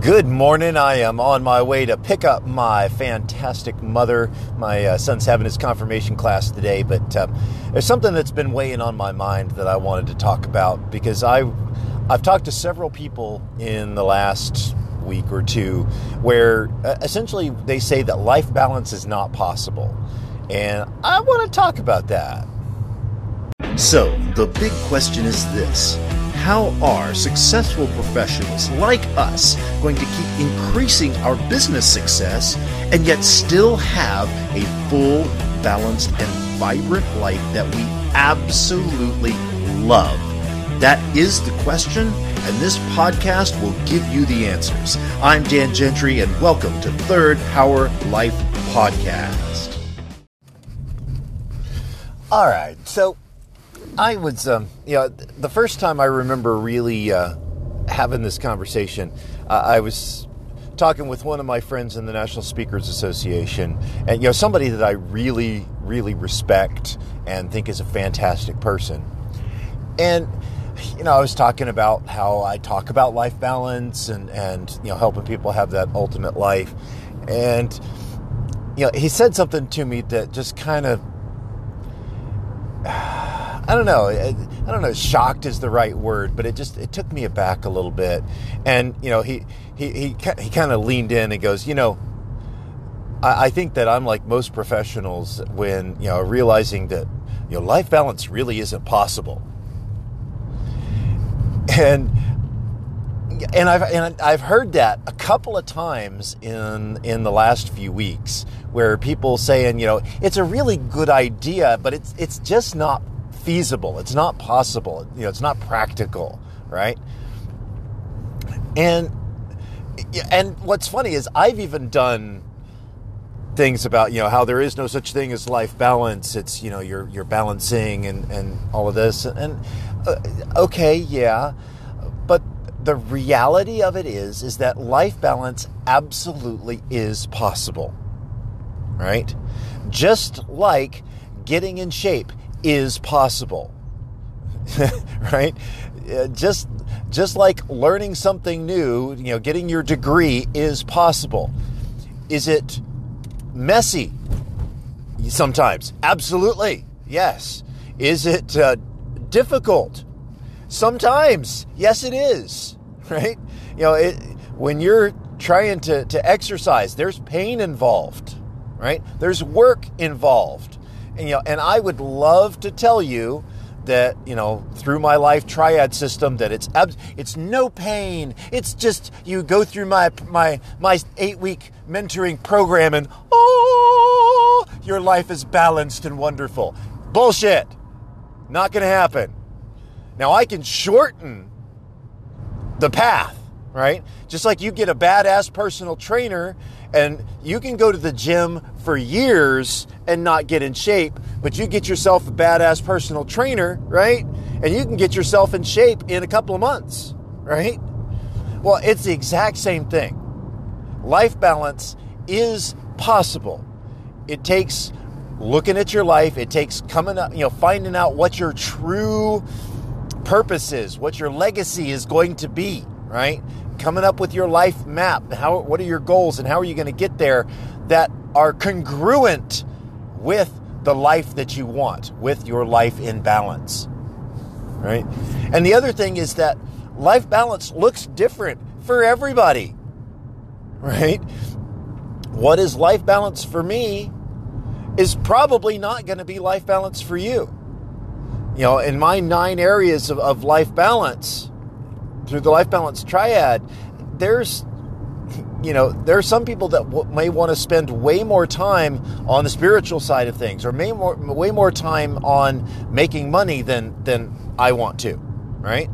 Good morning. I am on my way to pick up my fantastic mother. My uh, son's having his confirmation class today, but uh, there's something that's been weighing on my mind that I wanted to talk about because I, I've talked to several people in the last week or two where uh, essentially they say that life balance is not possible. And I want to talk about that. So, the big question is this How are successful professionals like us going to keep increasing our business success and yet still have a full, balanced, and vibrant life that we absolutely love? That is the question, and this podcast will give you the answers. I'm Dan Gentry, and welcome to Third Power Life Podcast. All right. So I was, um, you know, the first time I remember really uh, having this conversation, uh, I was talking with one of my friends in the National Speakers Association, and you know, somebody that I really, really respect and think is a fantastic person. And you know, I was talking about how I talk about life balance and and you know, helping people have that ultimate life. And you know, he said something to me that just kind of I don't know. I, don't know. Shocked is the right word, but it just it took me aback a little bit. And you know, he he he he kind of leaned in and goes, you know, I, I think that I'm like most professionals when you know realizing that you know life balance really isn't possible. And and I've and I've heard that a couple of times in in the last few weeks, where people saying, you know, it's a really good idea, but it's it's just not feasible. It's not possible. You know, it's not practical, right? And and what's funny is I've even done things about you know how there is no such thing as life balance. It's you know you're you're balancing and and all of this and uh, okay, yeah, but the reality of it is is that life balance absolutely is possible, right? Just like getting in shape is possible. right? Just just like learning something new, you know, getting your degree is possible. Is it messy? Sometimes. Absolutely. Yes. Is it uh, difficult? Sometimes. Yes, it is. Right? You know, it, when you're trying to, to exercise, there's pain involved, right? There's work involved. And, you know, and I would love to tell you that you know through my life triad system that it's it's no pain. It's just you go through my my my eight week mentoring program and oh, your life is balanced and wonderful. Bullshit. Not going to happen. Now I can shorten the path, right? Just like you get a badass personal trainer and you can go to the gym for years and not get in shape, but you get yourself a badass personal trainer, right? And you can get yourself in shape in a couple of months, right? Well, it's the exact same thing. Life balance is possible. It takes looking at your life, it takes coming up, you know, finding out what your true purpose is, what your legacy is going to be, right? Coming up with your life map. How, what are your goals and how are you going to get there that are congruent with the life that you want, with your life in balance? Right? And the other thing is that life balance looks different for everybody. Right? What is life balance for me is probably not going to be life balance for you. You know, in my nine areas of, of life balance, through the life balance triad, there's you know, there are some people that w- may want to spend way more time on the spiritual side of things, or may more, way more time on making money than than I want to, right?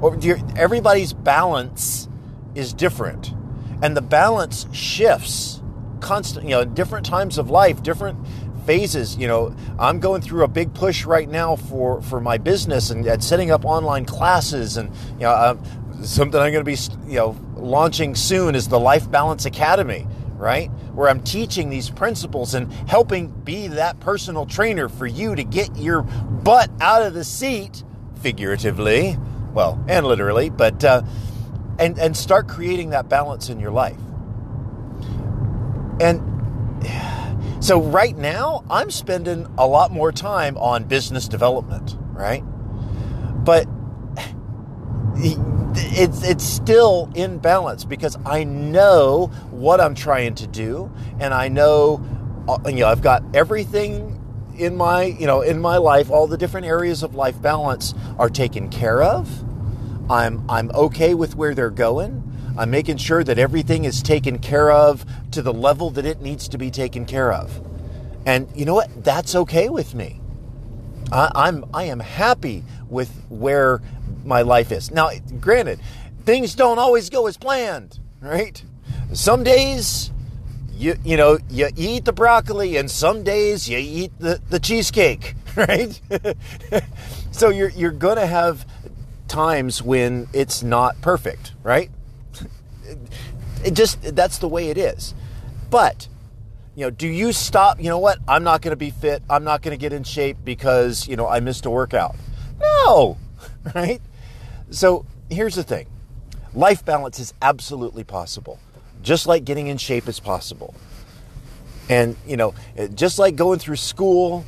Or everybody's balance is different, and the balance shifts constant. You know, different times of life, different phases. You know, I'm going through a big push right now for for my business and, and setting up online classes, and you know, uh, something I'm going to be you know launching soon is the Life Balance Academy. Right, where I'm teaching these principles and helping be that personal trainer for you to get your butt out of the seat, figuratively, well, and literally, but uh, and and start creating that balance in your life. And so right now, I'm spending a lot more time on business development, right? But it's it's still in balance because I know what I'm trying to do, and I know, uh, you know, I've got everything in my you know in my life. All the different areas of life balance are taken care of. I'm I'm okay with where they're going. I'm making sure that everything is taken care of to the level that it needs to be taken care of. And you know what? That's okay with me. I, I'm I am happy with where my life is. Now, granted, things don't always go as planned, right? Some days you you know you eat the broccoli, and some days you eat the, the cheesecake, right? so you're you're gonna have times when it's not perfect, right? It just that's the way it is. But you know, do you stop? You know what? I'm not going to be fit. I'm not going to get in shape because you know I missed a workout. No, right? So here's the thing: life balance is absolutely possible, just like getting in shape is possible. And you know, just like going through school,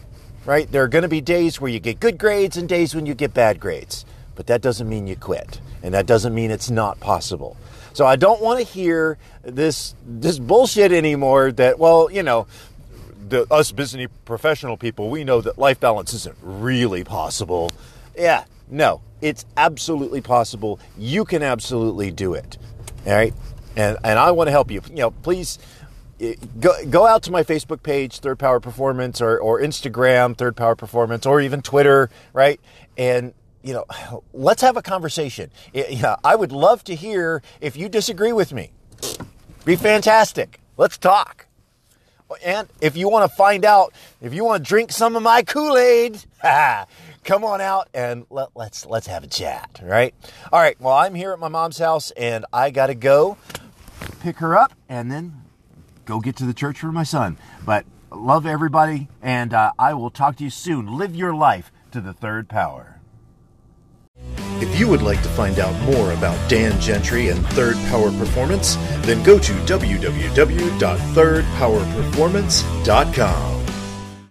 right? There are going to be days where you get good grades and days when you get bad grades, but that doesn't mean you quit, and that doesn't mean it's not possible. So I don't want to hear this this bullshit anymore. That well, you know, the, us business professional people, we know that life balance isn't really possible. Yeah, no, it's absolutely possible. You can absolutely do it. All right, and and I want to help you. You know, please eh, go, go out to my Facebook page, Third Power Performance, or, or Instagram, Third Power Performance, or even Twitter, right? And you know, let's have a conversation. Yeah, I would love to hear if you disagree with me. Be fantastic. Let's talk. And if you want to find out, if you want to drink some of my Kool Aid, come on out and let, us let's, let's have a chat. Right? All right. Well, I'm here at my mom's house, and I got to go pick her up, and then go get to the church for my son. But love everybody, and uh, I will talk to you soon. Live your life to the third power. If you would like to find out more about Dan Gentry and Third Power Performance, then go to www.thirdpowerperformance.com.